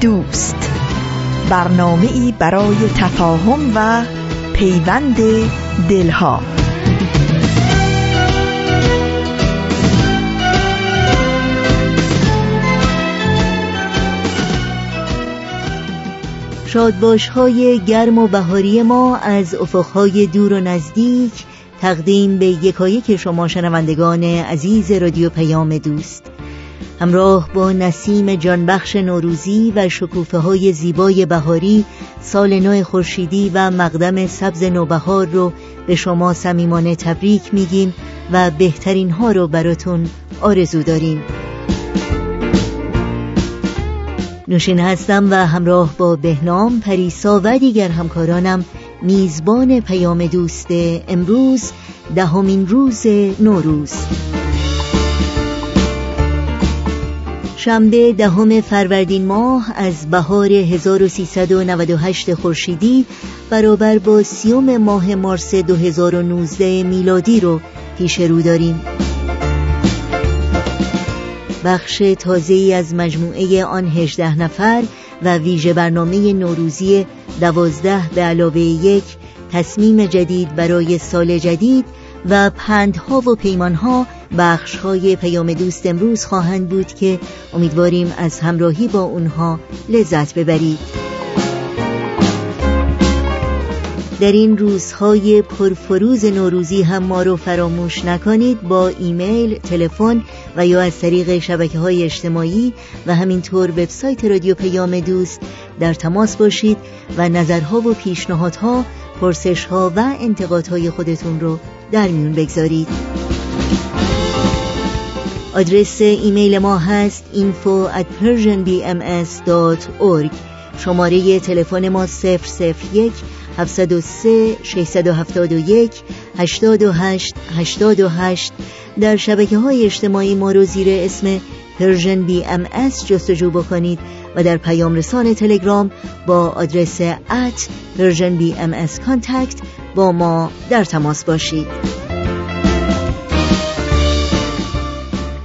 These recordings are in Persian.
دوست. برنامه ای برای تفاهم و پیوند دلها. شادباش های گرم و بهاری ما از افقهای دور و نزدیک تقدیم به یکایک شما شنوندگان عزیز رادیو پیام دوست. همراه با نسیم جانبخش نوروزی و شکوفه های زیبای بهاری سال نو خورشیدی و مقدم سبز نوبهار رو به شما صمیمانه تبریک میگیم و بهترین ها رو براتون آرزو داریم. نوشین هستم و همراه با بهنام پریسا و دیگر همکارانم میزبان پیام دوست امروز دهمین روز نوروز. شنبه دهم فروردین ماه از بهار 1398 خورشیدی برابر با سیوم ماه مارس 2019 میلادی رو پیش رو داریم. بخش تازه ای از مجموعه آن 18 نفر و ویژه برنامه نوروزی دوازده به علاوه یک تصمیم جدید برای سال جدید و پندها و پیمانها بخش های پیام دوست امروز خواهند بود که امیدواریم از همراهی با اونها لذت ببرید. در این روزهای پرفروز نوروزی هم ما رو فراموش نکنید. با ایمیل، تلفن و یا از طریق شبکه های اجتماعی و همینطور وبسایت رادیو پیام دوست در تماس باشید و نظرها و پیشنهادها، پرسشها و انتقادهای خودتون رو در میون بگذارید. آدرس ایمیل ما هست info at persianbms.org شماره تلفن ما 001 703 671 828 828 در شبکه های اجتماعی ما رو زیر اسم Persian BM جستجو بکنید و در پیام رسان تلگرام با آدرس at Persian BM contact با ما در تماس باشید.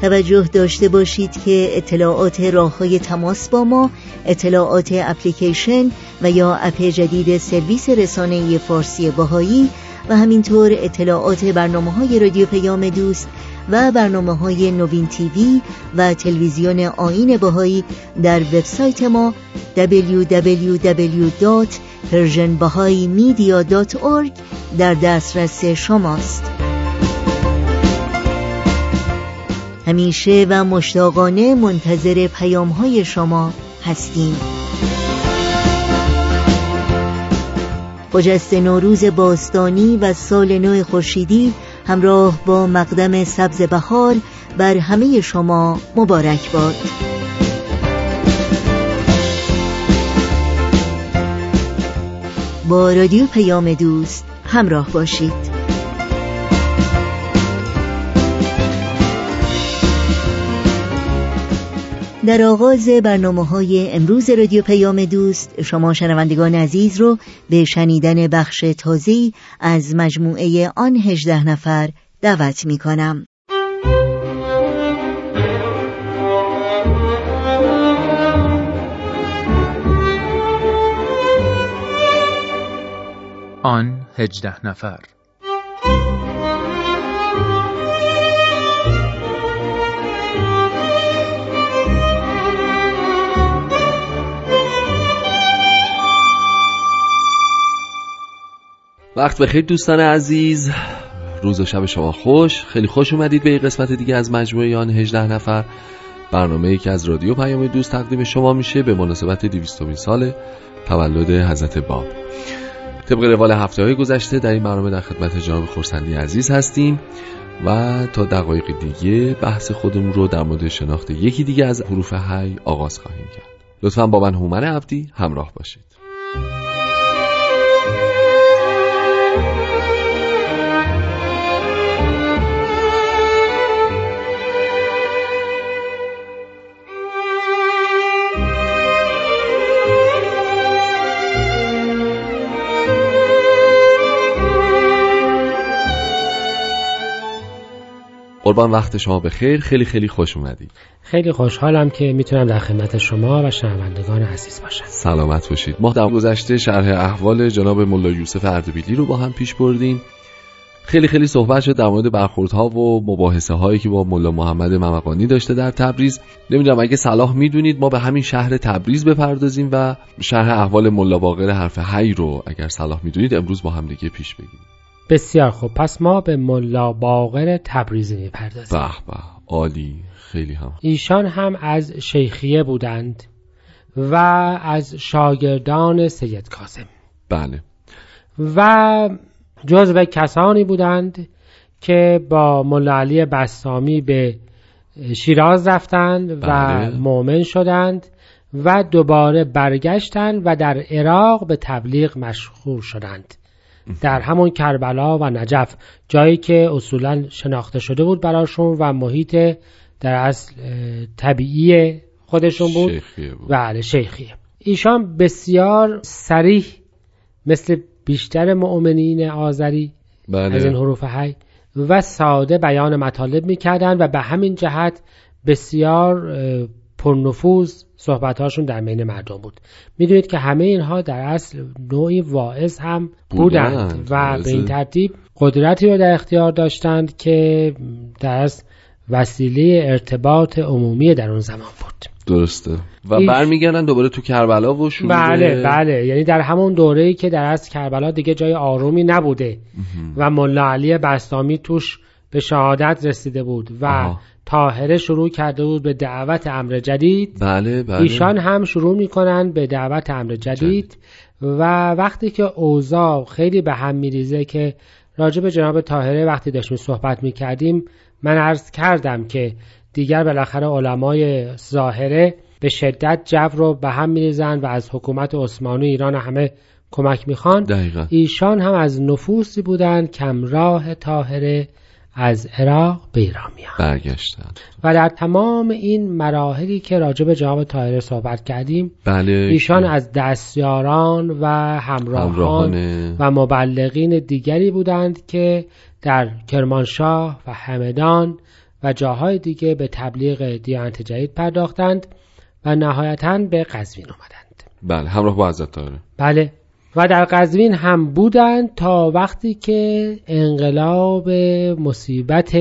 توجه داشته باشید که اطلاعات راه های تماس با ما اطلاعات اپلیکیشن و یا اپ جدید سرویس رسانه فارسی بهایی و همینطور اطلاعات برنامه های رادیو پیام دوست و برنامه های نوین تیوی و تلویزیون آین باهایی در وبسایت ما www.persianbahaimedia.org در دسترس شماست. همیشه و مشتاقانه منتظر پیام های شما هستیم. خجست نوروز باستانی و سال نو خورشیدی همراه با مقدم سبز بهار بر همه شما مبارک باد. با رادیو پیام دوست همراه باشید. در آغاز برنامه های امروز رادیو پیام دوست شما شنوندگان عزیز رو به شنیدن بخش تازی از مجموعه آن هجده نفر دعوت می کنم. آن هجده نفر وقت بخیر دوستان عزیز. روز و شب شما خوش. خیلی خوش اومدید به این قسمت دیگه از مجموعه آن 18 نفر. برنامه ای که از رادیو پیام دوست تقدیم شما میشه به مناسبت 200 سال تولد حضرت باب. طبق روال هفته های گذشته در این برنامه در خدمت جناب خورسندی عزیز هستیم و تا دقایق دیگه بحث خودمون رو در مورد شناخت یکی دیگه از حروف هی آغاز خواهیم کرد. لطفا با من هومن عبدی همراه باشید. قربان وقت شما به خیر خیلی خیلی خوش اومدید خیلی خوشحالم که می‌تونم در خدمت شما و شنوندگان عزیز باشم. سلامت باشید. ما در گذشته شرح احوال جناب ملا یوسف اردبیلی رو با هم پیش بردیم. خیلی خیلی صحبت شد در مورد برخوردها و مباحثه هایی که با ملا محمد ممقانی داشته در تبریز. نمی‌دونم اگه صلاح می‌دونید ما به همین شهر تبریز بپردازیم و شرح احوال ملا باقر حرف هی رو اگر صلاح می‌دونید امروز با هم دیگه پیش بگیریم. بسیار خوب. پس ما به ملا باقر تبریزی می‌پردازیم. به به عالی خیلی هم. ایشان هم از شیخیه بودند و از شاگردان سید کاسم بله. و جزو کسانی بودند که با ملا علی بسامی به شیراز رفتند و بله. مؤمن شدند و دوباره برگشتند و در عراق به تبلیغ مشغول شدند. در همون کربلا و نجف جایی که اصولا شناخته شده بود براشون و محیط در اصل طبیعی خودشون بود. شیخیه بود. بله شیخیه. ایشان بسیار سریح مثل بیشتر مؤمنین آذری از این بله حروف هی و ساده بیان مطالب می‌کردن و به همین جهت بسیار پرنفوذ صحبتهاشون در بین مردم بود. می‌دونید که همه اینها در اصل نوعی واعظ هم بودند, بودند. و واعظ. به این ترتیب قدرتی رو در اختیار داشتند که در اصل وسیله ارتباط عمومی در اون زمان بود. درسته. و ایش- برمیگردن دوباره تو کربلا و شروع بله بله. یعنی در همون دوره‌ای که در از کربلا دیگه جای آرومی نبوده و ملا علی بستامی توش به شهادت رسیده بود و آها. طاهره شروع کرده بود به دعوت امر جدید. بله بله. ایشان هم شروع می‌کنن به دعوت امر جدید. و وقتی که اوضاع خیلی به هم میریزه که راجع به جناب طاهره وقتی داشتیم صحبت می‌کردیم من عرض کردم که دیگر بالاخره علمای ظاهره به شدت جو رو به هم میریزن و از حکومت عثمانی ایران همه کمک می‌خوان. دقیقا. ایشان هم از نفوسی بودند کمراه طاهره. از عراق به ایران میان برگشتن. و در تمام این مراحلی که راجع به جناب طاهره صحبت کردیم بله ایشان از دستیاران و همراهان همراهان و مبلغین دیگری بودند که در کرمانشاه و همدان و جاهای دیگه به تبلیغ دیانت جدید پرداختند و نهایتا به قزوین آمدند بله همراه با حضرت طاهره. بله. و در قزوین هم بودند تا وقتی که انقلاب مصیبت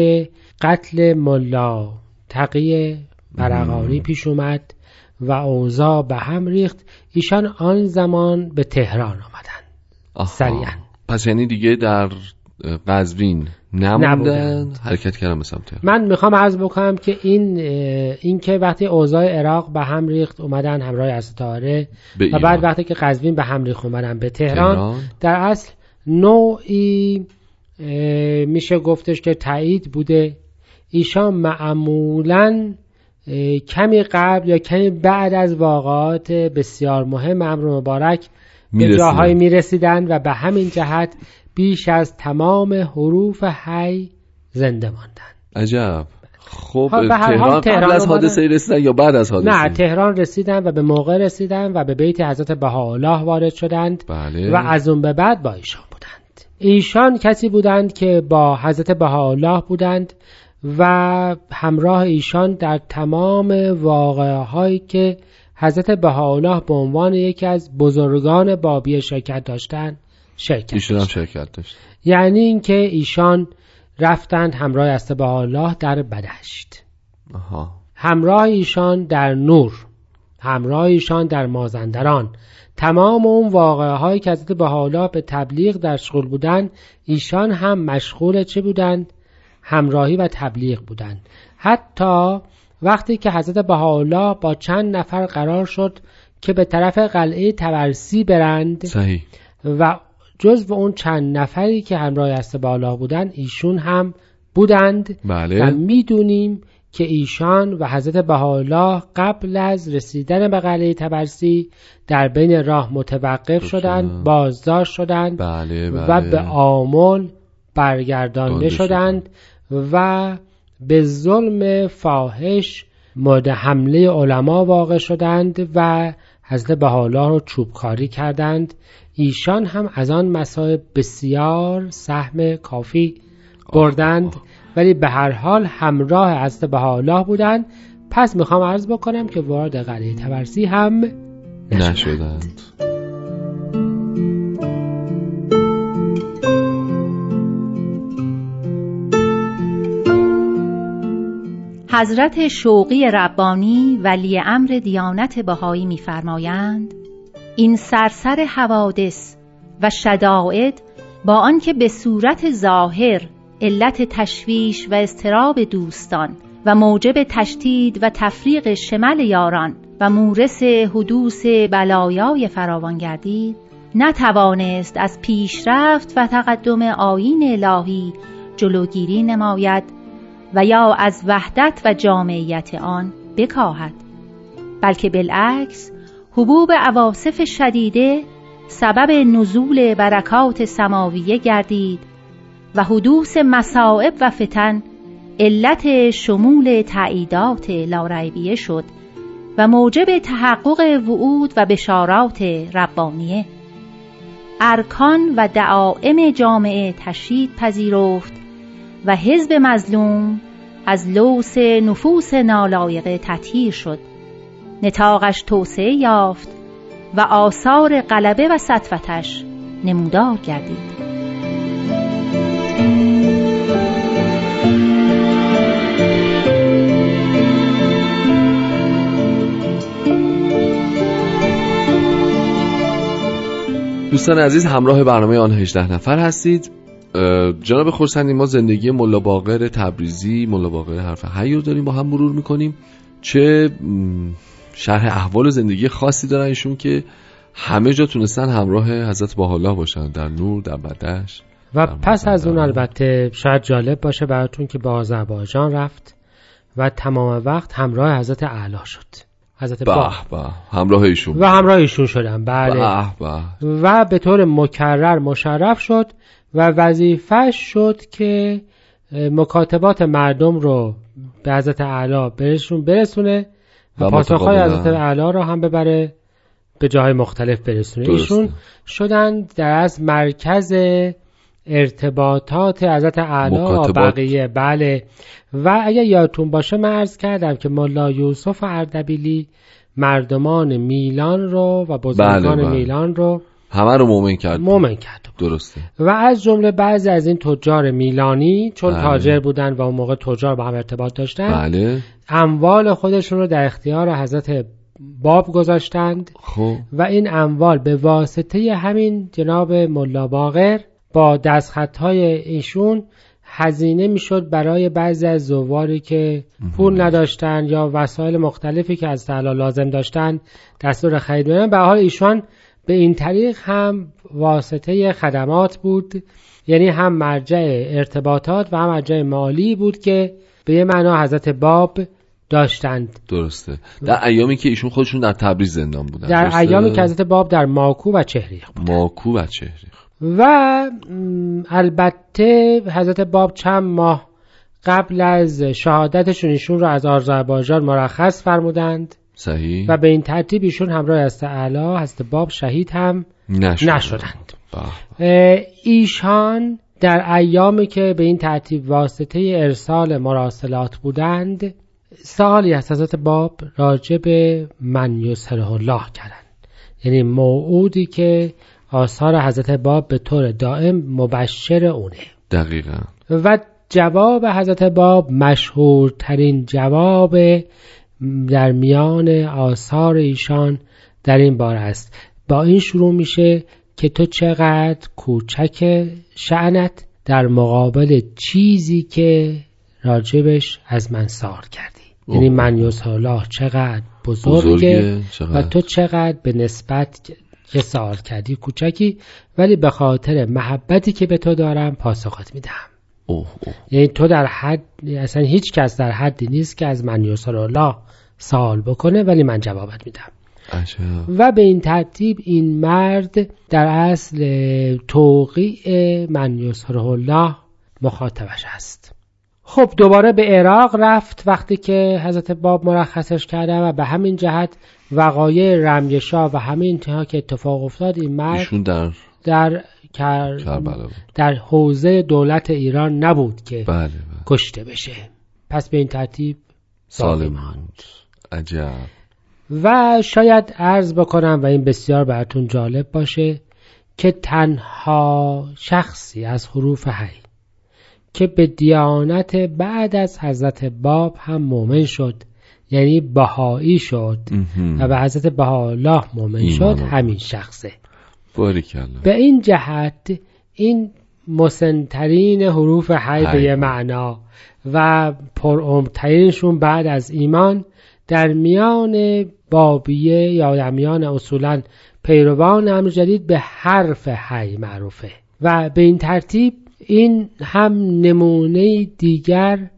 قتل ملا تقی برقانی پیش اومد و اوضاع به هم ریخت ایشان آن زمان به تهران آمدند. سریعا. پس یعنی دیگه در قزوین نموندن. حرکت کردن به سمت من می‌خوام عرض بکنم که این این که وقتی اوضاع عراق به هم ریخت اومدن همراه از تاره و. بعد وقتی که قزوین به هم ریخت اومدن به تهران تهران. در اصل نوعی میشه گفتش که تایید بوده ایشان معمولا کمی قبل یا کمی بعد از واقعات بسیار مهم امر مبارک به. جاهایی می‌رسیدن و به همین جهت بیش از تمام حروف حی زنده ماندن عجب. خب تهران تهران قبل از. حادثه رسیدن یا بعد از حادثه؟ نه تهران رسیدن و به موقع رسیدن و به بیت حضرت بهاءالله وارد شدند بله. و از اون به بعد با ایشان بودند. ایشان کسی بودند که با حضرت بهاءالله بودند و همراه ایشان در تمام واقعه هایی که حضرت بهاءالله به عنوان یکی از بزرگان بابی شرکت داشتند شرکت ایشون هم. شرکت داشت. یعنی اینکه ایشان رفتند همراه حضرت بهاءالله در بدشت. آها. همراه ایشان در نور همراه ایشان در مازندران. تمام اون واقعه هایی که حضرت بهاءالله به تبلیغ در شغل بودند ایشان هم مشغول چه بودند؟ همراهی و تبلیغ بودند. حتی وقتی که حضرت بهاءالله با چند نفر قرار شد که به طرف قلعه تبرسی برند صحیح. و جزو اون چند نفری که همراه حضرت بهاءالله بودند ایشون هم بودند. بله. و می‌دونیم که ایشان و حضرت بهاءالله قبل از رسیدن به قلعه تبرسی در بین راه متوقف شدند بازداشت شدند بله بله. و به آمل برگردانده دانده شدند. و به ظلم فاحش مورد حمله علما واقع شدند و حضرت بهاءالله رو چوبکاری کردند. ایشان هم از آن مسائب بسیار سهم کافی بردند. ولی به هر حال همراه حضرت بهاءالله بودند. پس می‌خوام عرض بکنم که وارد قلعه تبرسی هم نشدند. حضرت شوقی ربانی ولی امر دیانت بهایی می‌فرمایند این سرسر حوادث و شدائد با آنکه به صورت ظاهر علت تشویش و استراب دوستان و موجب تشدید و تفریق شمل یاران و مورس حدوث بلایای فراوان گردید نتوانست از پیشرفت و تقدم آیین الهی جلوگیری نماید و یا از وحدت و جامعیت آن بکاهد. بلکه بالعکس حبوب عواصف شدیده سبب نزول برکات سماویه گردید و حدوث مصائب و فتن علت شمول تعییدات لاریبیه شد و موجب تحقق وعود و بشارات ربانیه. ارکان و دعائم جامعه تشرید پذیرفت و حزب مظلوم از لوس نفوس نالایقه تطهیر شد. نتاقش توسعه یافت و آثار غلبه و سطوتش نمودار گردید. دوستان عزیز همراه برنامه آن 18 نفر هستید. جناب خورسندی ما زندگی ملا باقر تبریزی ملا باقر حرف حی رو داریم با هم مرور می‌کنیم. چه شرح احوال و زندگی خاصی دارن ایشون که همه جا تونستن همراه حضرت بهاءالله باشن در نور در بدش و در پس از اون. البته شاید جالب باشه براتون که به آذربایجان رفت و تمام وقت همراه حضرت اعلی شد. حضرت به با به همراه ایشون. و همراه ایشون شدن بله. به به. و به طور مکرر مشرف شد و وظیفش شد که مکاتبات مردم رو به حضرت اعلی برسون برسونه و پاسخهای. حضرت اعلی رو هم ببره به جاهای مختلف برسونه درسته. ایشون شدن در از مرکز ارتباطات حضرت اعلی و. بقیه بله و اگر یادتون باشه من عرض کردم که ملا یوسف اردبیلی مردمان میلان رو و بزرگان بله، بله. میلان رو همه رو مومن کرد. مومن کرده بود درسته. و از جمله بعضی از این تجار میلانی چون بله. تاجر بودن و اون موقع تجار با هم ارتباط داشتن بله. اموال خودشون رو در اختیار حضرت باب گذاشتند. خب. و این اموال به واسطه همین جناب ملا باقر با دستخطهای ایشون هزینه می‌شد برای بعضی از زواری که پول نداشتن یا وسایل مختلفی که از تعالی لازم داشتن دستور خرید بدن به حال ایشان به این طریق هم واسطه خدمات بود یعنی هم مرجع ارتباطات و هم مرجع مالی بود که به یه معنا حضرت باب داشتند. درسته. در ایامی که ایشون خودشون در تبریز زندان بودن. در درسته؟ ایامی که حضرت باب در ماکو و چهریق بود ماکو و چهریق و م، البته حضرت باب چند ماه قبل از شهادتشون ایشون رو از آذربایجان مرخص فرمودند. صحیح. و به این ترتیب ایشون همراه از اعلی حضرت باب شهید هم نشدند. نشدند. ایشان در ایامی که به این ترتیب واسطه ارسال مراسلات بودند سالی از حضرت باب راجع به من یسره الله کردند. یعنی موعودی که آثار حضرت باب به طور دائم مبشر اونه. دقیقا. و جواب حضرت باب مشهورترین جواب در میان آثار ایشان در این بار است. با این شروع میشه که تو چقدر کوچک شعنت در مقابل چیزی که راجبش از من سار کردی. یعنی اوه. من الله چقدر بزرگه, بزرگه؟ و چقدر؟ تو چقدر به نسبت که سوال کردی کوچکی ولی به خاطر محبتی که به تو دارم پاسخت میدم اوه اوه. یعنی تو در حد اصلا هیچ کس در حدی نیست که از من یسر الله سوال بکنه ولی من جوابت میدم. و به این ترتیب این مرد در اصل توقیع من یسر الله مخاطبش است. خب دوباره به عراق رفت وقتی که حضرت باب مرخصش کردن و به همین جهت وقایع رمی شاه و همه اینها که اتفاق افتاد این مرد در در کر... کربلا بود در حوزه دولت ایران نبود که بله بله کشته بشه پس به این ترتیب سالم ماند. عجب و شاید عرض بکنم و این بسیار براتون جالب باشه که تنها شخصی از حروف حی که به دیانت بعد از حضرت باب هم مؤمن شد یعنی بهایی شد. و به حضرت بهاءالله مؤمن شد. همین شخصه به این جهت این مسنترین حروف حی به. یه معنا و پرعمرترینشون بعد از ایمان در میان بابیه یا در میان اصولا پیروان امر جدید به حرف حی معروفه و به این ترتیب این هم نمونه دیگر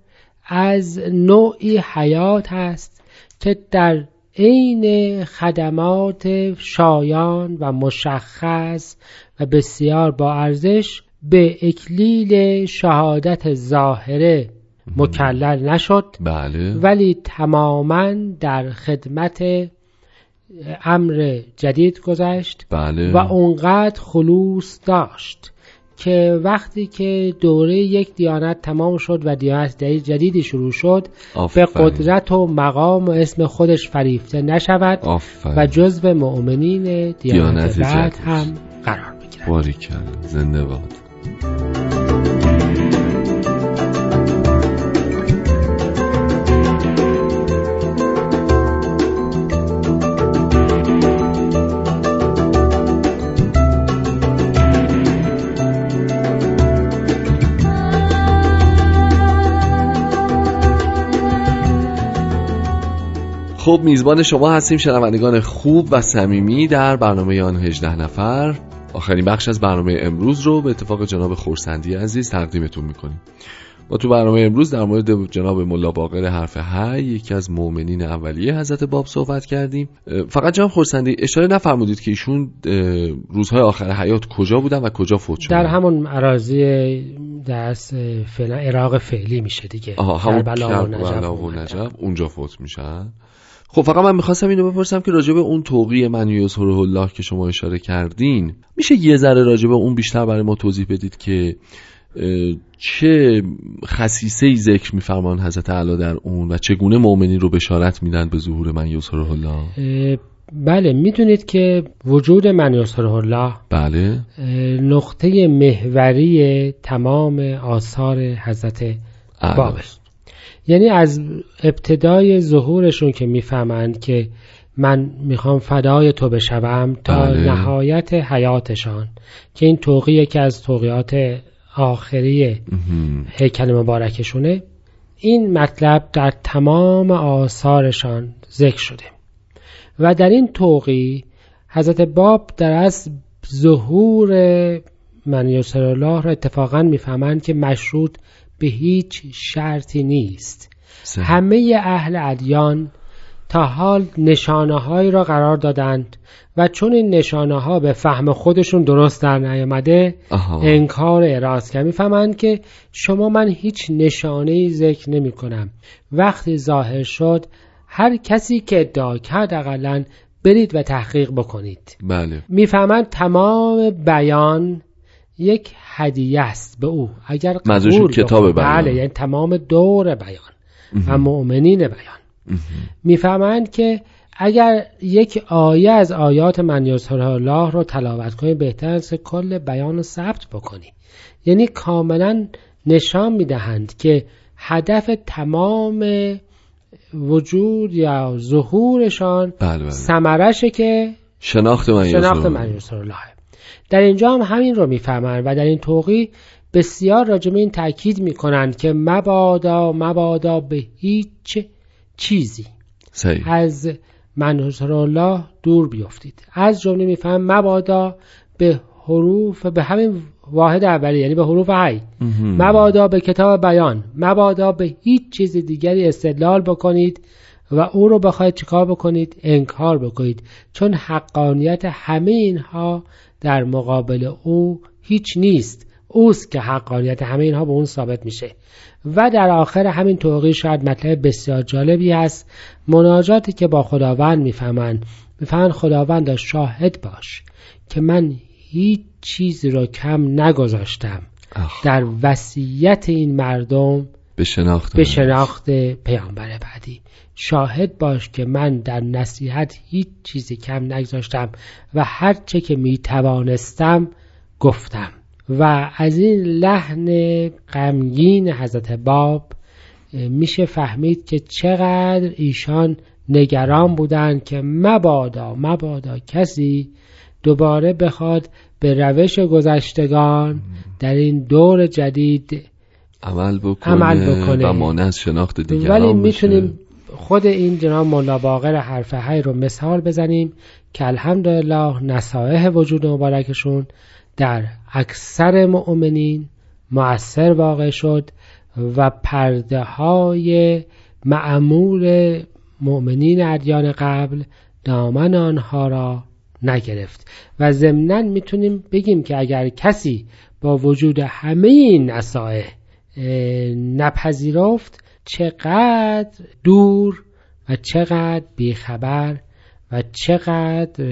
از نوعی حیات هست که در عین خدمات شایان و مشخص و بسیار با ارزش به اکلیل شهادت ظاهره مکلل نشد. بله. ولی تماما در خدمت امر جدید گذشت بله. و اونقدر خلوص داشت. که وقتی که دوره یک دیانت تمام شد و دیانت جدیدی شروع شد به. قدرت و مقام و اسم خودش فریفته نشود آفرین. و جزو مؤمنین دیانت, دیانت بعد. هم قرار بگیرد باریکلا زنده باد خب میزبان شما هستیم شنوندگان خوب و صمیمی در برنامه آن 18 نفر. آخرین بخش از برنامه امروز رو به اتفاق جناب خورسندی عزیز تقدیمتون می‌کنیم. ما تو برنامه امروز در مورد جناب ملا باقر حرف حی یکی از مؤمنین اولیه حضرت باب صحبت کردیم. فقط جناب خورسندی اشاره نفرمودید که ایشون روزهای آخر حیات کجا بودن و کجا فوت شدن؟ در همون عراضی درس فعلا عراق فعلی میشه دیگه. آها همون و نجف و نجف اونجا فوت میشن. خب فقط من می‌خواستم اینو بپرسم که راجع به اون توقی من یسره الله که شما اشاره کردین میشه یه ذره راجع به اون بیشتر برای ما توضیح بدید که چه خصیصه ای ذکر میفرمان حضرت اعلی در اون و چگونه مؤمنین رو بشارت میدن به ظهور من الله بله می‌دونید که وجود من الله بله. نقطه محوری تمام آثار حضرت اعلی. بابه یعنی از ابتدای ظهورشون که می‌فهمند که من می‌خوام فدای تو بشوم تا بله. نهایت حیاتشان که این توقی که از توقیات آخری. هیکل مبارکشونه این مطلب در تمام آثارشان ذکر شده و در این توقی حضرت باب در از ظهور من یسر الله را اتفاقا می‌فهمند که مشروط به هیچ شرطی نیست. صحیح. همه اهل ادیان تا حال نشانه هایی را قرار دادند و چون این نشانه ها به فهم خودشون درست در نیامده آها. انکار اعراض کرد می‌فهمند که شما من هیچ نشانه ای ذکر نمی کنم وقتی ظاهر شد هر کسی که ادعا کرد اقلا برید و تحقیق بکنید. بله. می‌فهمند تمام بیان یک هدیه است به او اگر قبول کتاب. بیان. بله یعنی تمام دور بیان و. مؤمنین بیان. می‌فهمند که اگر یک آیه از آیات من الله رو تلاوت کنی بهتر است کل بیان رو ثبت بکنی یعنی کاملا نشان می‌دهند که هدف تمام وجود یا ظهورشان بله بله که شناخت من شناخت من الله. در اینجا هم همین رو می‌فهمند و در این توقی بسیار راجع به این تاکید می‌کنند که مبادا مبادا به هیچ چیزی صحیح. از من یسر الله دور بیفتید. از جمله میفهم مبادا به حروف به همین واحد اولی یعنی به حروف هی مبادا به کتاب بیان. مبادا به هیچ چیز دیگری استدلال بکنید و او رو بخواید چیکار بکنید؟ انکار بکنید. چون حقانیت همه اینها در مقابل او هیچ نیست. اوست که حقانیت همه اینها به اون ثابت میشه. و در آخر همین توقی شاید مطلب بسیار جالبی است مناجاتی که با خداوند می‌فهمند. می‌فهمند خداوند شاهد باش که من هیچ چیز را کم نگذاشتم. در وصیت این مردم به شناخت, به شناخت پیامبر بعدی. شاهد باش که من در نصیحت هیچ چیزی کم نگذاشتم و هر چه که می توانستم گفتم. و از این لحن غمگین حضرت باب میشه فهمید که چقدر ایشان نگران بودند که مبادا مبادا کسی دوباره بخواد به روش گذشتگان در این دور جدید عمل بکنه, عمل بکنه. و مانع شناخت دیگران ولی می‌تونیم خود این جناب مولا باقر حرف های رو مثال بزنیم که الحمدلله نصایح وجود مبارکشون در اکثر مؤمنین مؤثر واقع شد و پرده های معمول مؤمنین ادیان قبل دامن آنها را نگرفت. و ضمنا می‌تونیم بگیم که اگر کسی با وجود همه این نصایح نپذیرفت چقدر دور و چقدر بیخبر و چقدر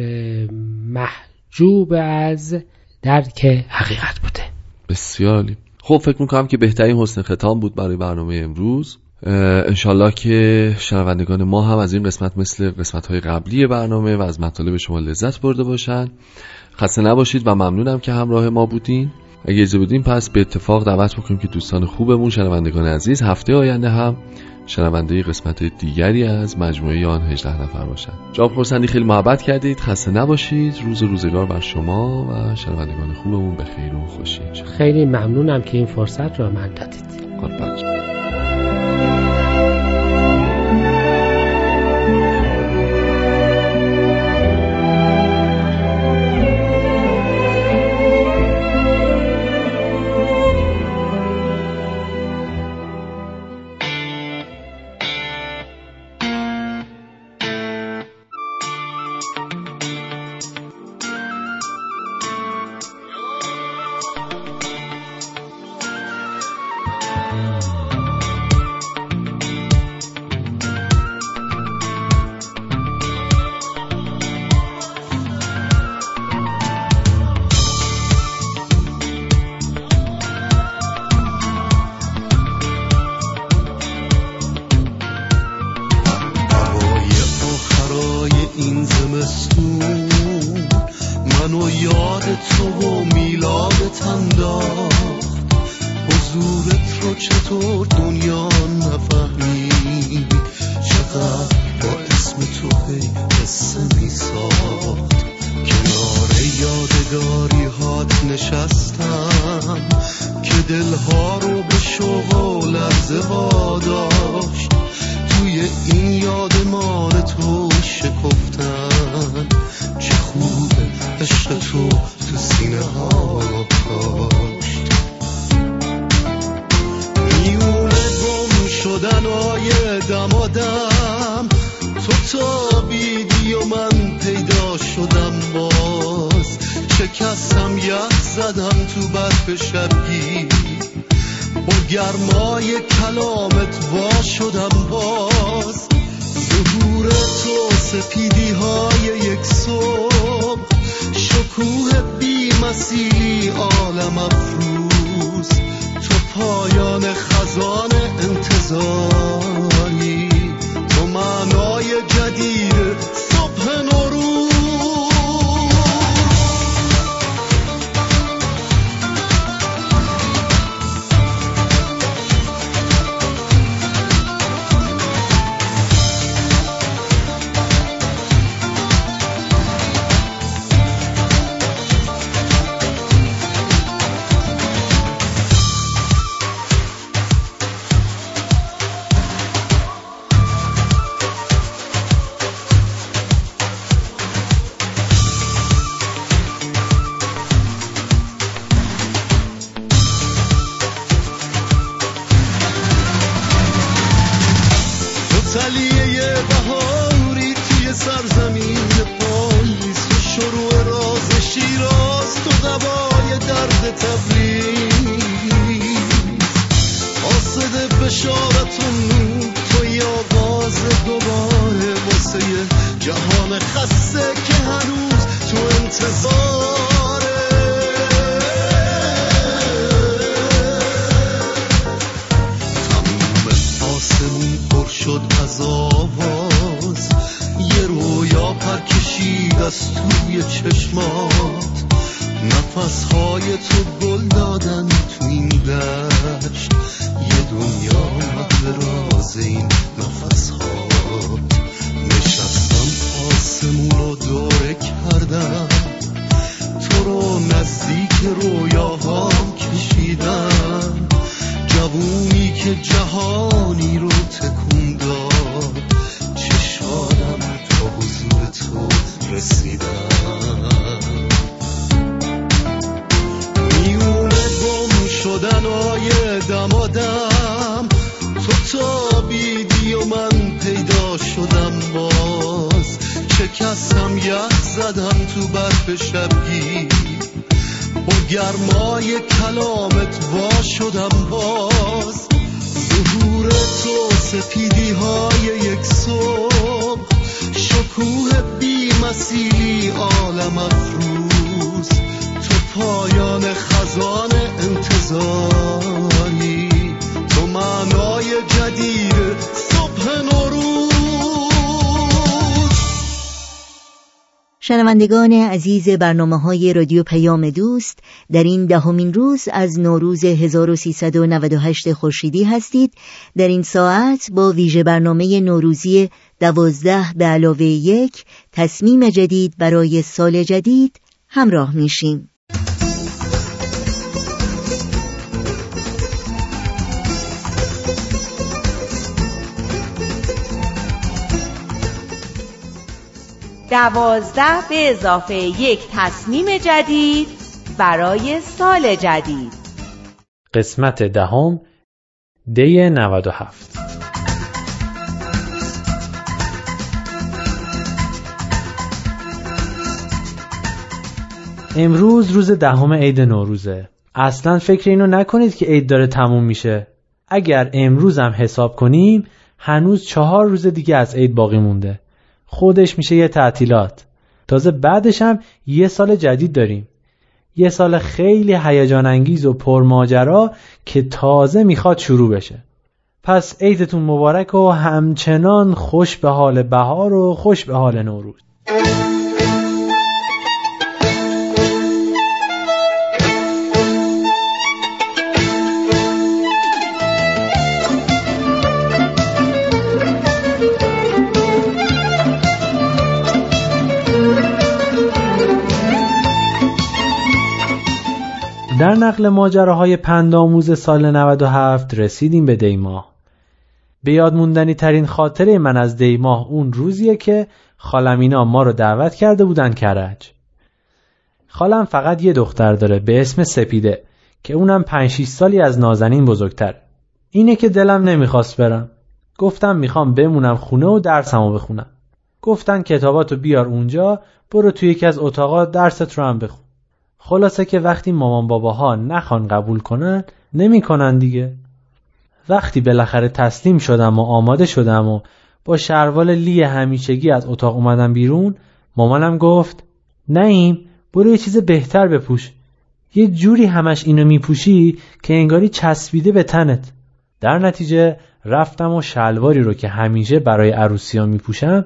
محجوب از درک حقیقت بوده. بسیاری. خب فکر می‌کنم که بهترین حسن ختام بود برای برنامه امروز. انشالله که شنوندگان ما هم از این قسمت مثل قسمت های قبلی برنامه و از مطالب شما لذت برده باشن. خسته نباشید و ممنونم که همراه ما بودین. اگه اجازه بودین پس به اتفاق دعوت بکنیم که دوستان خوبمون شنوندگان عزیز هفته آینده هم شنونده قسمت دیگری از مجموعه آن 18 نفر باشن. جواب پرسندی خیلی محبت کردید. خسته نباشید. روز روزگار بر شما و شنوندگان خوبمون به خیر و خوشی. خیلی ممنونم که این فرصت را من دادید. با گرمای کلامت وا شدم باز. ظهور تو سپیدی های یک صبح. شکوه بی مسیلی عالم افروز. تو پایان خزان انتظاری. تو معنای جدید صبح نور تو انتظاره شنوندگان عزیز برنامه های رادیو پیام دوست در این دهمین روز از نوروز 1398 خورشیدی هستید. در این ساعت با ویژه برنامه نوروزی دوازده به علاوه یک تصمیم جدید برای سال جدید همراه میشیم. دوازده به اضافه یک تصمیم جدید برای سال جدید. قسمت دهم دی 97 امروز روز دهم عید نوروزه. اصلا فکر اینو نکنید که عید داره تموم میشه. اگر امروز هم حساب کنیم هنوز چهار روز دیگه از عید باقی مونده. خودش میشه یه تعطیلات. تازه بعدش هم یه سال جدید داریم. یه سال خیلی هیجان انگیز و پرماجرا که تازه می‌خواد شروع بشه. پس عیدتون مبارک و همچنان خوش به حال بهار و خوش به حال نوروز. نقل ماجراهای پندآموز سال 97 رسیدیم به دیماه. به یاد موندنی ترین خاطره من از دیماه اون روزیه که خالم اینا ما رو دعوت کرده بودن کرج. خالم فقط یه دختر داره به اسم سپیده که اونم 5 6 سالی از نازنین بزرگتر. اینه که دلم نمی‌خواست برم. گفتم می‌خوام بمونم خونه و درسمو بخونم. گفتن کتاباتو بیار اونجا برو توی یکی از اتاقا درست رو هم بخون. خلاصه که وقتی مامان باباها نخوان قبول کنن نمی‌کنن دیگه. وقتی بالاخره تسلیم شدم و آماده شدم و با شروال لی همیشگی از اتاق اومدم بیرون مامانم گفت نیم برو یه چیز بهتر بپوش. یه جوری همش اینو میپوشی که انگاری چسبیده به تنت. در نتیجه رفتم و شلواری رو که همیشه برای عروسی ها میپوشم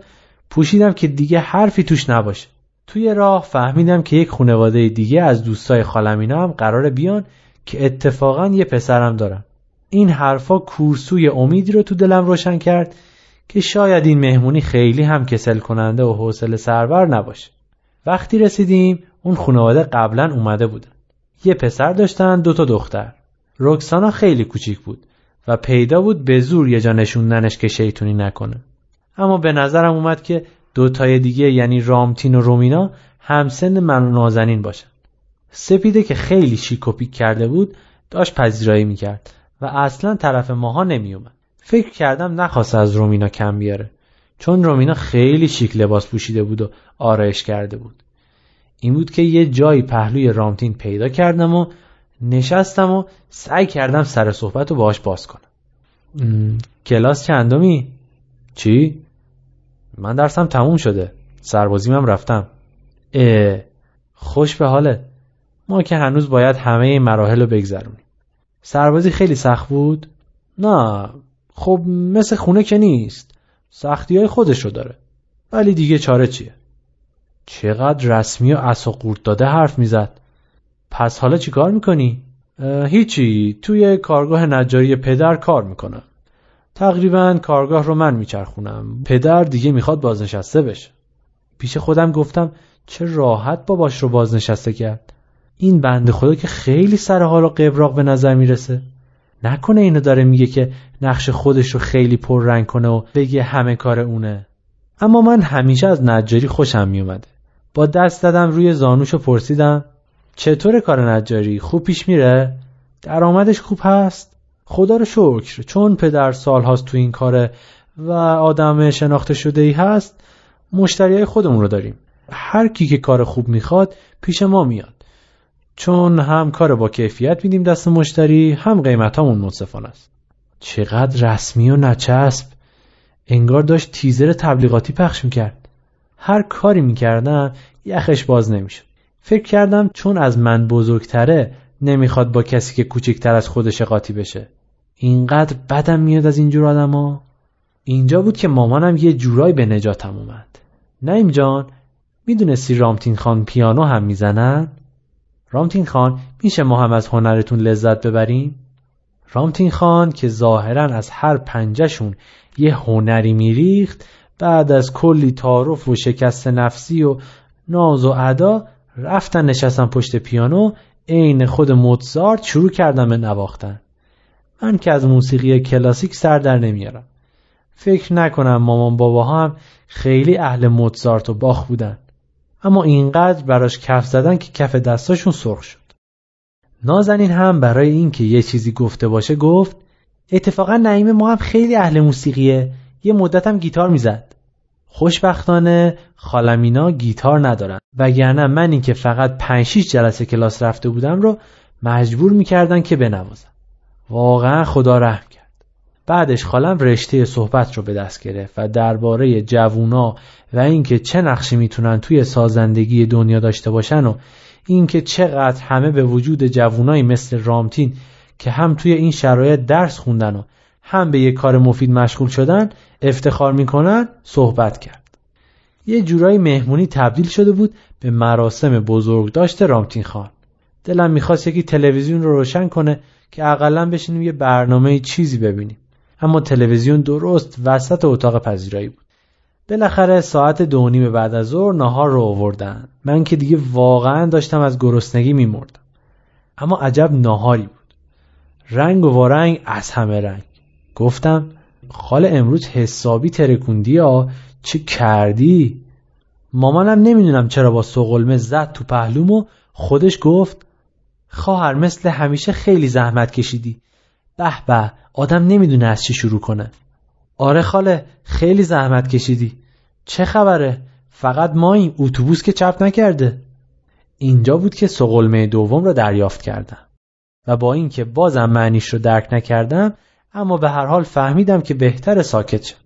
پوشیدم که دیگه حرفی توش نباشه. توی راه فهمیدم که یک خانواده دیگه از دوستای خالمینا هم قرار بیان که اتفاقا یه پسرم دارم این حرفا کورسوی امیدی رو تو دلم روشن کرد که شاید این مهمونی خیلی هم کسل کننده و حوصله سربر نباشه. وقتی رسیدیم اون خانواده قبلا اومده بودن. یه پسر داشتن دو تا دختر. رکسانا خیلی کوچیک بود و پیدا بود به زور یه جا نشوندنش که شیطونی نکنه. اما به نظرم اومد که دو تای دیگه یعنی رامتین و رومینا همسن من و نازنین باشن سپیده که خیلی شیک و پیک کرده بود داشت پذیرایی می‌کرد و اصلا طرف ماها نمیومد فکر کردم نخواست از رومینا کم بیاره چون رومینا خیلی شیک لباس پوشیده بود و آرایش کرده بود این بود که یه جایی پهلوی رامتین پیدا کردم و نشستم و سعی کردم سر صحبت رو باهاش باز کنم کلاس چندمی؟ چی؟ من درسم تموم شده. سربازیم هم رفتم. اه خوش به حاله ما که هنوز باید همه این مراحل رو بگذرونیم. سربازی خیلی سخت بود؟ نه. خب مثل خونه که نیست. سختی های خودش رو داره. ولی دیگه چاره چیه؟ چقدر رسمی و اصا قورت داده حرف می‌زد. پس حالا چی کار می‌کنی؟ هیچی. توی کارگاه نجاری پدر کار می‌کنم تقریبا کارگاه رو من میچرخونم. پدر دیگه می‌خواد بازنشسته بشه. پیش خودم گفتم چه راحت باباش رو بازنشسته کرد. این بنده خدا که خیلی سر حال و قبراق به نظر می‌رسه. نکنه اینو داره میگه که نقش خودش رو خیلی پر رنگ کنه و بگه همه کار اونه. اما من همیشه از نجاری خوشم میومده. با دست دادم روی زانوش و پرسیدم چطور کار نجاری؟ خوب پیش میره؟ درآمدش خوب هست؟ خدا رو شکر. چون پدر سال هاست تو این کاره و آدم شناخته شده ای هست مشتری خودمون رو داریم. هر کی که کار خوب می‌خواد پیش ما میاد. چون هم کار با کیفیت میدیم دست مشتری هم قیمت همون منصفانه است. چقدر رسمی و نچسب. انگار داشت تیزر تبلیغاتی پخش می‌کرد. هر کاری می‌کردم یخش باز نمی‌شد. فکر کردم چون از من بزرگتره نمی‌خواد با کسی که کوچکتر از خودش قاطی بشه. اینقدر بدم میاد از اینجور آدما اینجا بود که مامانم یه جورایی به نجاتم اومد نیم جان می‌دونستی رامتین خان پیانو هم می‌زنن؟ رامتین خان میشه ما هم از هنرتون لذت ببریم؟ رامتین خان که ظاهرا از هر پنجهشون یه هنری میریخت بعد از کلی تعارف و شکست نفسی و ناز و ادا رفتن نشستن پشت پیانو عین خود موتزارت شروع کردم به نواختن من که از موسیقی کلاسیک سر در نمیارم. فکر نکنم مامان بابا هم خیلی اهل موتزارت و باخ بودن. اما اینقدر براش کف زدن که کف دستاشون سرخ شد. نازنین هم برای اینکه یه چیزی گفته باشه گفت اتفاقا نعیم ما هم خیلی اهل موسیقیه. یه مدت هم گیتار می‌زد. خوشبختانه خالمینا گیتار ندارن. وگرنه من اینکه فقط 5 6 جلسه کلاس رفته بودم رو مجبور می‌کردن که بنوازم واقعا خدا رحم کرد. بعدش خالم رشته صحبت رو به دست گرفت و درباره جوونا و اینکه چه نقشی می‌تونن توی سازندگی دنیا داشته باشن و اینکه چقدر همه به وجود جوونایی مثل رامتین که هم توی این شرایط درس خوندن و هم به یه کار مفید مشغول شدن افتخار می‌کنن صحبت کرد. یه جورایی مهمونی تبدیل شده بود به مراسم بزرگ داشته رامتین خان. دلم می‌خواست یکی تلویزیون رو روشن کنه که اقلا بشینیم یه برنامه چیزی ببینیم. اما تلویزیون درست وسط اتاق پذیرایی بود. بالاخره ساعت دو نیم بعد از ظهر نهار رو آوردن. من که دیگه واقعا داشتم از گرسنگی میمردم. اما عجب ناهاری بود. رنگ و وارنگ از همه رنگ. گفتم خال امروز حسابی ترکوندی ها؟ چه کردی؟ مامانم نمی‌دونم چرا با سقلمه زد تو پهلوم و خودش گفت خواهر مثل همیشه خیلی زحمت کشیدی. به به آدم نمی‌دونه از چی شروع کنه. آره خاله خیلی زحمت کشیدی. چه خبره؟ فقط ما این اتوبوس که چپ نکرده. اینجا بود که سقلمه دوم را دریافت کردم. و با اینکه بازم معنیش رو درک نکردم اما به هر حال فهمیدم که بهتر ساکت شد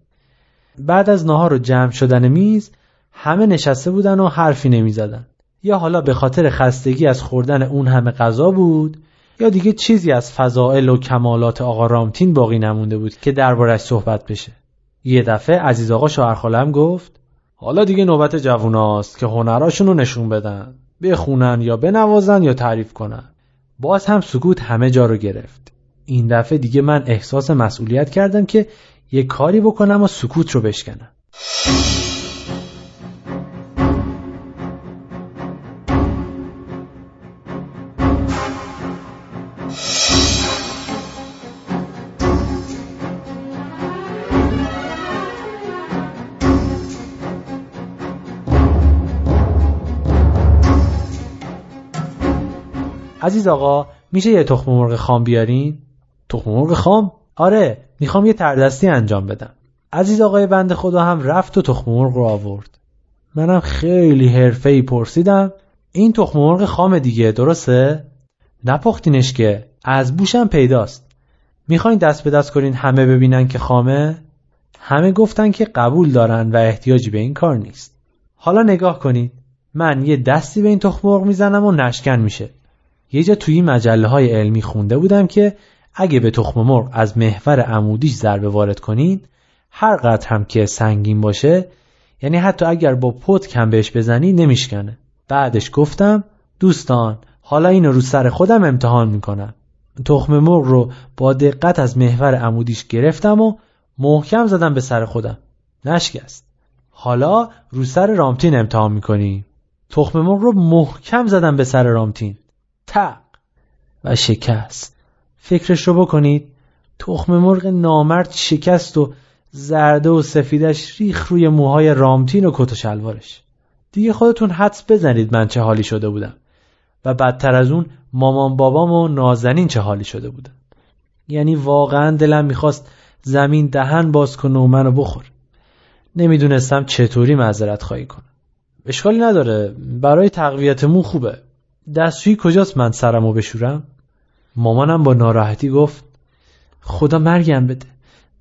بعد از نهار و جمع شدن میز همه نشسته بودن و حرفی نمی زدن. یا حالا به خاطر خستگی از خوردن اون همه غذا بود یا دیگه چیزی از فضائل و کمالات آقا رامتین باقی نمونده بود که دربارش صحبت بشه. یه دفعه عزیز آقا شوهرخالم گفت حالا دیگه نوبت جووناست که هنراشون رو نشون بدن. بخونن یا بنوازن یا تعریف کنن. باز هم سکوت همه جا رو گرفت. این دفعه دیگه من احساس مسئولیت کردم که یه کاری بکنم و سکوت رو بشکنم. عزیز آقا میشه یه تخم مرغ خام بیارین؟ تخم مرغ خام؟ آره می‌خوام یه تردستی انجام بدم عزیز آقای بنده خدا هم رفت و تخم مرغ رو آورد منم خیلی حرفه‌ای پرسیدم این تخم مرغ خام دیگه درسته؟ نپختینش که از بوشم پیداست می‌خواین دست به دست کنین همه ببینن که خامه؟ همه گفتن که قبول دارن و احتیاجی به این کار نیست حالا نگاه کنید من یه دستی به این تخم مرغ می‌زنم و نشکن میشه یه جا توی مجله های علمی خونده بودم که اگه به تخم مرغ از محور عمودیش ضربه وارد کنید هر قدر هم که سنگین باشه یعنی حتی اگر با پت کم بهش بزنی نمیشکنه. بعدش گفتم دوستان حالا اینو رو سر خودم امتحان می‌کنم. تخم مرغ رو با دقت از محور عمودیش گرفتم و محکم زدم به سر خودم. نشکست. حالا رو سر رامتین امتحان می‌کنی تخم مرغ رو محکم زدم به سر رامتین. تق و شکست. فکرش رو بکنید. تخم مرغ نامرد شکست و زرده و سفیدش ریخ روی موهای رامتین و کت و شلوارش. دیگه خودتون حدس بزنید من چه حالی شده بودم. و بدتر از اون مامان بابام و نازنین چه حالی شده بودن. یعنی واقعا دلم می‌خواست زمین دهن باز کنه و منو بخور. نمی‌دونستم چطوری معذرت خواهی کنم. اشکالی نداره. برای تقویت مو خوبه. دستشویی کجاست من سرمو بشورم؟ مامانم با ناراحتی گفت خدا مرگم بده.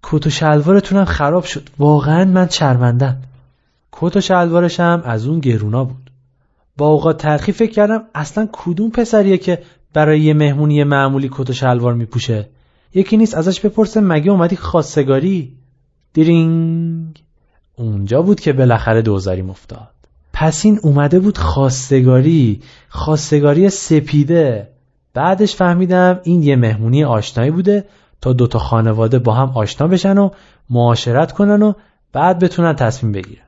کت و شلوارتونم خراب شد. واقعا من شرمندم. کت و شلوارشم از اون گرونا بود. با اوقات ترخی فکر کردم اصلا کدوم پسریه که برای یه مهمونی معمولی کت و شلوار میپوشه؟ یکی نیست ازش بپرسه مگه اومدی خواستگاری؟ دیرینگ. اونجا بود که بالاخره دوزاریم افتاد. پس این اومده بود خواستگاری خواستگاری سپیده. بعدش فهمیدم این یه مهمونی آشنایی بوده تا دوتا خانواده با هم آشنا بشن و معاشرت کنن و بعد بتونن تصمیم بگیرن.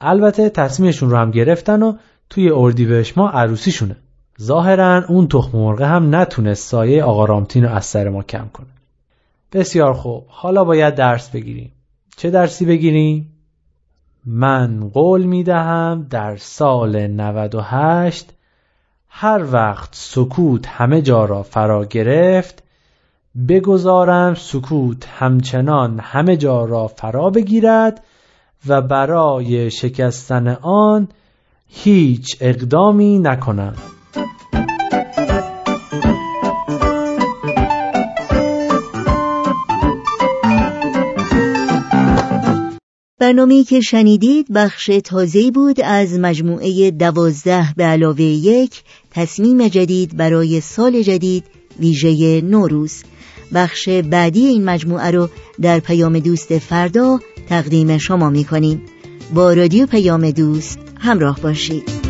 البته تصمیمشون رو هم گرفتن و توی اردیبهشت ما عروسیشونه. ظاهرا اون تخم مرغه هم نتونست سایه آقا رامتین رو از سر ما کم کنه. بسیار خوب. حالا باید درس بگیریم. چه درسی بگیریم؟ من قول می دهم در سال 98 هر وقت سکوت همه جا را فرا گرفت بگذارم سکوت همچنان همه جا را فرا بگیرد و برای شکستن آن هیچ اقدامی نکنم. برنامه‌ای که شنیدید بخش تازه بود از مجموعه دوازده به علاوه یک تصمیم جدید برای سال جدید ویژه نوروز. بخش بعدی این مجموعه رو در پیام دوست فردا تقدیم شما می کنیم با رادیو پیام دوست همراه باشید.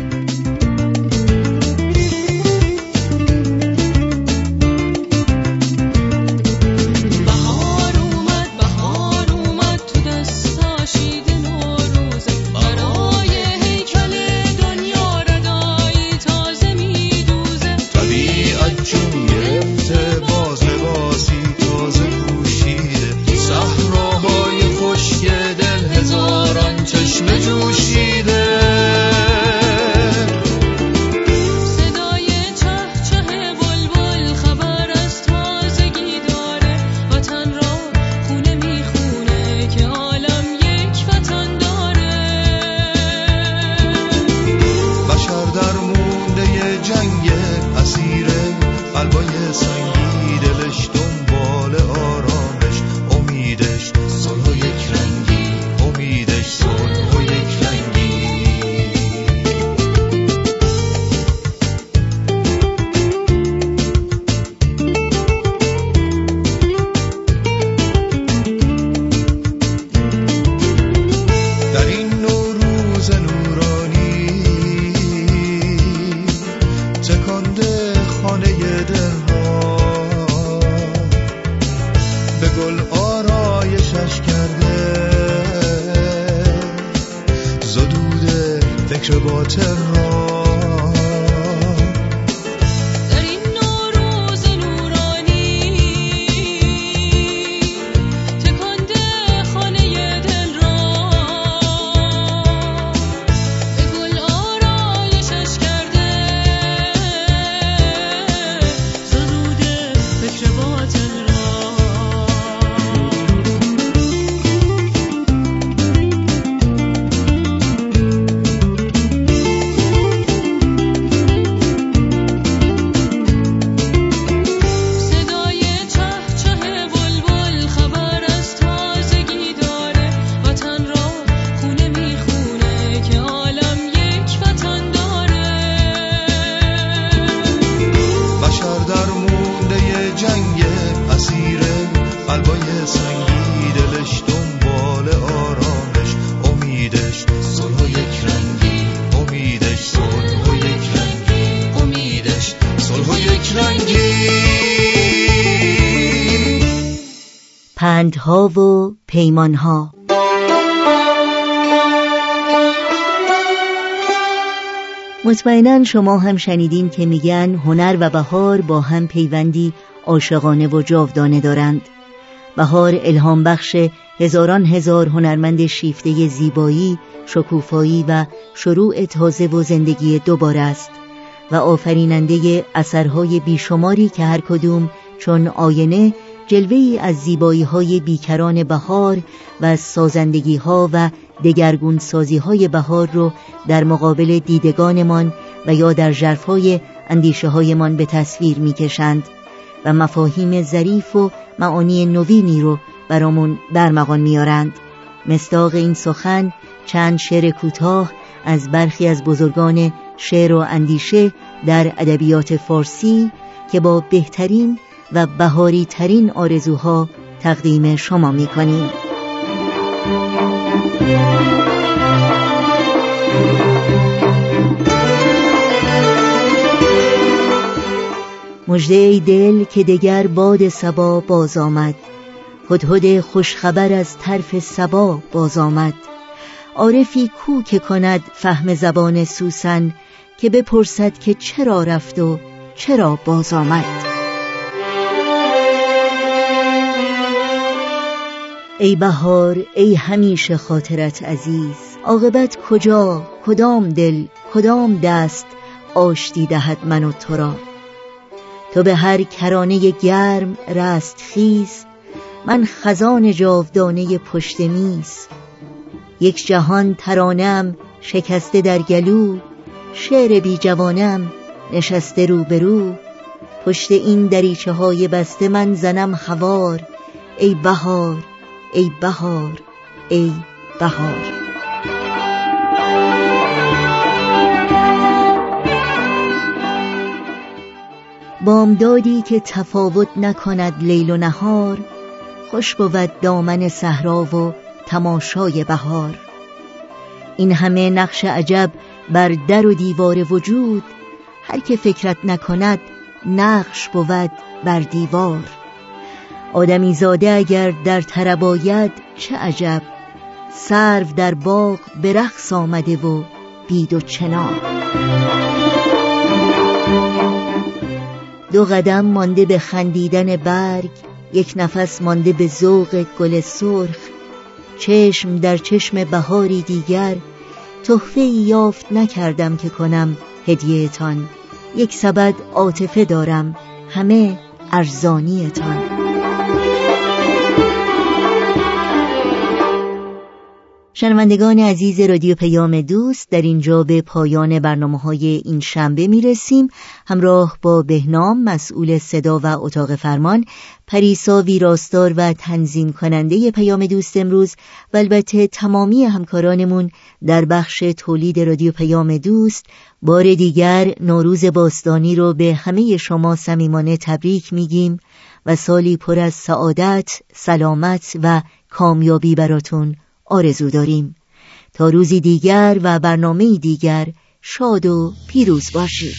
to Waterhole. پندها و پیمانها مطمئنا شما هم شنیدین که میگن هنر و بهار با هم پیوندی عاشقانه و جاودانه دارند. بهار الهام بخش هزاران هزار هنرمند شیفته زیبایی، شکوفایی و شروع تازه و زندگی دوباره است و آفریننده اثرهای بیشماری که هر کدوم چون آینه جلوه از زیبایی های بیکران بهار و سازندگی ها و دگرگون سازی های بهار رو در مقابل دیدگانمان و یا در جرفای اندیشه هایمان به تصویر می‌کشند و مفاهیم ظریف و معانی نوینی رو برامون برمغان میارند مصداق این سخن چند شعر کوتاه از برخی از بزرگان شعر و اندیشه در ادبیات فارسی که با بهترین و بهاری ترین آرزوها تقدیم شما می کنیم. مجده دل که دگر باد سبا باز آمد. هدهد خوشخبر از طرف سبا باز آمد. عارفی کو که کند فهم زبان سوسن که بپرسد که چرا رفت و چرا باز آمد. ای بهار ای همیشه خاطرت عزیز. عاقبت کجا؟ کدام دل؟ کدام دست آشتی دهد من و تو را؟ تو به هر کرانه گرم رست خیز. من خزان جاودانه پشت میز. یک جهان ترانم شکسته در گلو. شعر بی جوانم نشسته روبرو. پشت این دریچه های بسته من زنم خوار. ای بهار ای بهار ای بهار. بامدادی که تفاوت نکند لیل و نهار خوش بود دامن صحرا و تماشای بهار. این همه نقش عجب بر در و دیوار وجود هر که فکرت نکند نقش بود بر دیوار. آدمی زاده اگر در طرب چه عجب. سرو در باغ به رقص آمده و بید و چنار دو قدم مانده به خندیدن برگ یک نفس مانده به ذوق گل سرخ. چشم در چشم بهاری دیگر تحفه یافت نکردم که کنم هدیهتان. یک سبد عاطفه دارم همه ارزانیتان. شنوندگان عزیز رادیو پیام دوست در اینجا به پایان برنامه های این شنبه می رسیم همراه با بهنام مسئول صدا و اتاق فرمان پریسا ویراستار و تنظیم کننده پیام دوست امروز و البته تمامی همکارانمون در بخش تولید رادیو پیام دوست بار دیگر نوروز باستانی رو به همه شما صمیمانه تبریک میگیم. و سالی پر از سعادت، سلامت و کامیابی براتون آرزو داریم. تا روزی دیگر و برنامه دیگر شاد و پیروز باشید.